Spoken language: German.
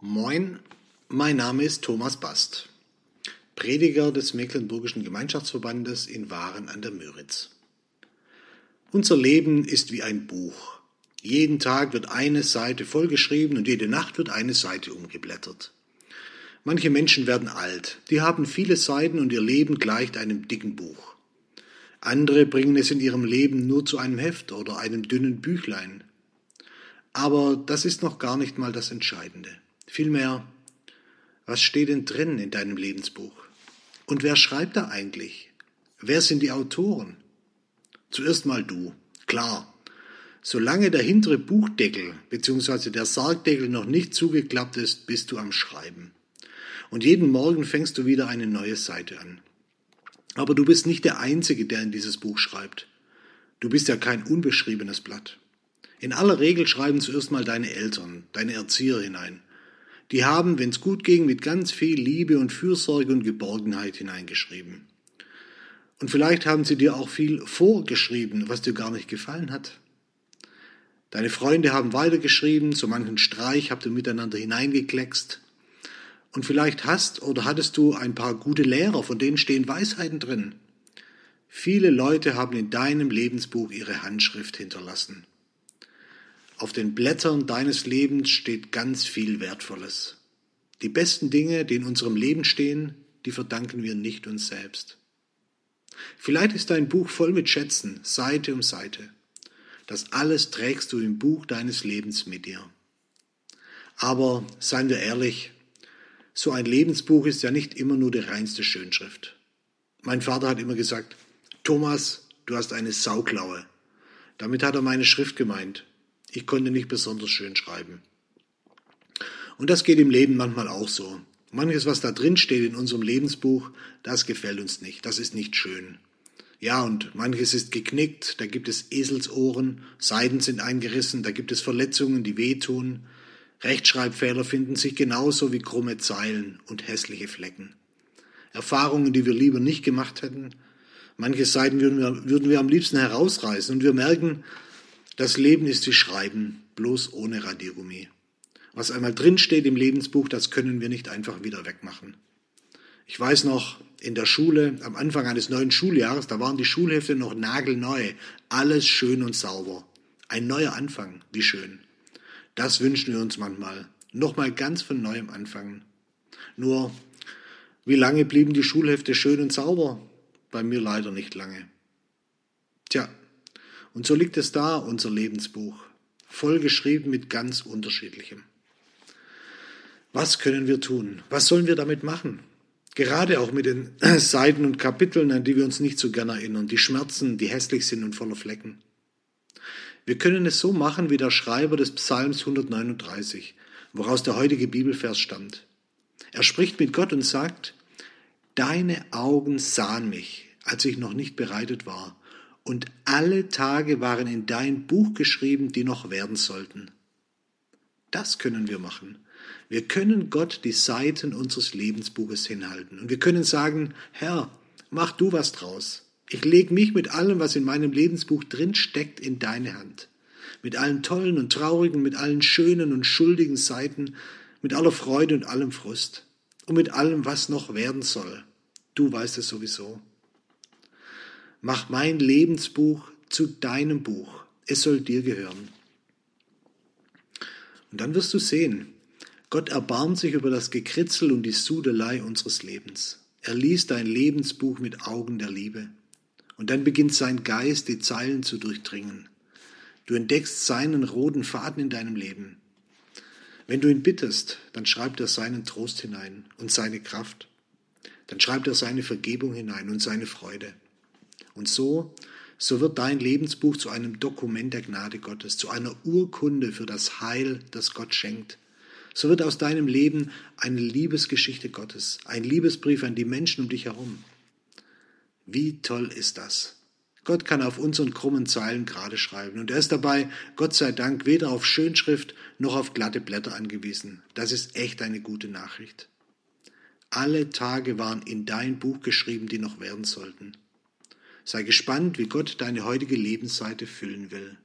Moin, mein Name ist Thomas Bast, Prediger des Mecklenburgischen Gemeinschaftsverbandes in Waren an der Müritz. Unser Leben ist wie ein Buch. Jeden Tag wird eine Seite vollgeschrieben und jede Nacht wird eine Seite umgeblättert. Manche Menschen werden alt, die haben viele Seiten und ihr Leben gleicht einem dicken Buch. Andere bringen es in ihrem Leben nur zu einem Heft oder einem dünnen Büchlein. Aber das ist noch gar nicht mal das Entscheidende. Vielmehr, was steht denn drin in deinem Lebensbuch? Und wer schreibt da eigentlich? Wer sind die Autoren? Zuerst mal du. Klar. Solange der hintere Buchdeckel bzw. der Sargdeckel noch nicht zugeklappt ist, bist du am Schreiben. Und jeden Morgen fängst du wieder eine neue Seite an. Aber du bist nicht der Einzige, der in dieses Buch schreibt. Du bist ja kein unbeschriebenes Blatt. In aller Regel schreiben zuerst mal deine Eltern, deine Erzieher hinein. Die haben, wenn es gut ging, mit ganz viel Liebe und Fürsorge und Geborgenheit hineingeschrieben. Und vielleicht haben sie dir auch viel vorgeschrieben, was dir gar nicht gefallen hat. Deine Freunde haben weitergeschrieben, so manchen Streich habt ihr miteinander hineingekleckst. Und vielleicht hast oder hattest du ein paar gute Lehrer, von denen stehen Weisheiten drin. Viele Leute haben in deinem Lebensbuch ihre Handschrift hinterlassen. Auf den Blättern deines Lebens steht ganz viel Wertvolles. Die besten Dinge, die in unserem Leben stehen, die verdanken wir nicht uns selbst. Vielleicht ist dein Buch voll mit Schätzen, Seite um Seite. Das alles trägst du im Buch deines Lebens mit dir. Aber seien wir ehrlich, so ein Lebensbuch ist ja nicht immer nur die reinste Schönschrift. Mein Vater hat immer gesagt, Thomas, du hast eine Sauklaue. Damit hat er meine Schrift gemeint. Ich konnte nicht besonders schön schreiben. Und das geht im Leben manchmal auch so. Manches, was da drin steht in unserem Lebensbuch, das gefällt uns nicht, das ist nicht schön. Ja, und manches ist geknickt, da gibt es Eselsohren, Seiten sind eingerissen, da gibt es Verletzungen, die wehtun. Rechtschreibfehler finden sich genauso wie krumme Zeilen und hässliche Flecken. Erfahrungen, die wir lieber nicht gemacht hätten. Manche Seiten würden wir, würden wir am liebsten herausreißen und wir merken, das Leben ist wie Schreiben, bloß ohne Radiergummi. Was einmal drinsteht im Lebensbuch, das können wir nicht einfach wieder wegmachen. Ich weiß noch, in der Schule, am Anfang eines neuen Schuljahres, da waren die Schulhefte noch nagelneu, alles schön und sauber. Ein neuer Anfang, wie schön. Das wünschen wir uns manchmal. Nochmal ganz von neuem anfangen. Nur, wie lange blieben die Schulhefte schön und sauber? Bei mir leider nicht lange. Tja, und so liegt es da, unser Lebensbuch, vollgeschrieben mit ganz unterschiedlichem. Was können wir tun? Was sollen wir damit machen? Gerade auch mit den Seiten und Kapiteln, an die wir uns nicht so gern erinnern, die Schmerzen, die hässlich sind und voller Flecken. Wir können es so machen wie der Schreiber des Psalms 139, woraus der heutige Bibelvers stammt. Er spricht mit Gott und sagt, Deine Augen sahen mich, als ich noch nicht bereitet war, und alle Tage waren in dein Buch geschrieben, die noch werden sollten. Das können wir machen. Wir können Gott die Seiten unseres Lebensbuches hinhalten und wir können sagen, Herr, mach du was draus. Ich lege mich mit allem, was in meinem Lebensbuch drin steckt, in deine Hand. Mit allen tollen und traurigen, mit allen schönen und schuldigen Seiten, mit aller Freude und allem Frust und mit allem, was noch werden soll. Du weißt es sowieso. Mach mein Lebensbuch zu deinem Buch. Es soll dir gehören. Und dann wirst du sehen, Gott erbarmt sich über das Gekritzel und die Sudelei unseres Lebens. Er liest dein Lebensbuch mit Augen der Liebe. Und dann beginnt sein Geist, die Zeilen zu durchdringen. Du entdeckst seinen roten Faden in deinem Leben. Wenn du ihn bittest, dann schreibt er seinen Trost hinein und seine Kraft. Dann schreibt er seine Vergebung hinein und seine Freude. Und so, so wird dein Lebensbuch zu einem Dokument der Gnade Gottes, zu einer Urkunde für das Heil, das Gott schenkt. So wird aus deinem Leben eine Liebesgeschichte Gottes, ein Liebesbrief an die Menschen um dich herum. Wie toll ist das? Gott kann auf unseren krummen Zeilen gerade schreiben und er ist dabei, Gott sei Dank, weder auf Schönschrift noch auf glatte Blätter angewiesen. Das ist echt eine gute Nachricht. Alle Tage waren in dein Buch geschrieben, die noch werden sollten. Sei gespannt, wie Gott deine heutige Lebensseite füllen will.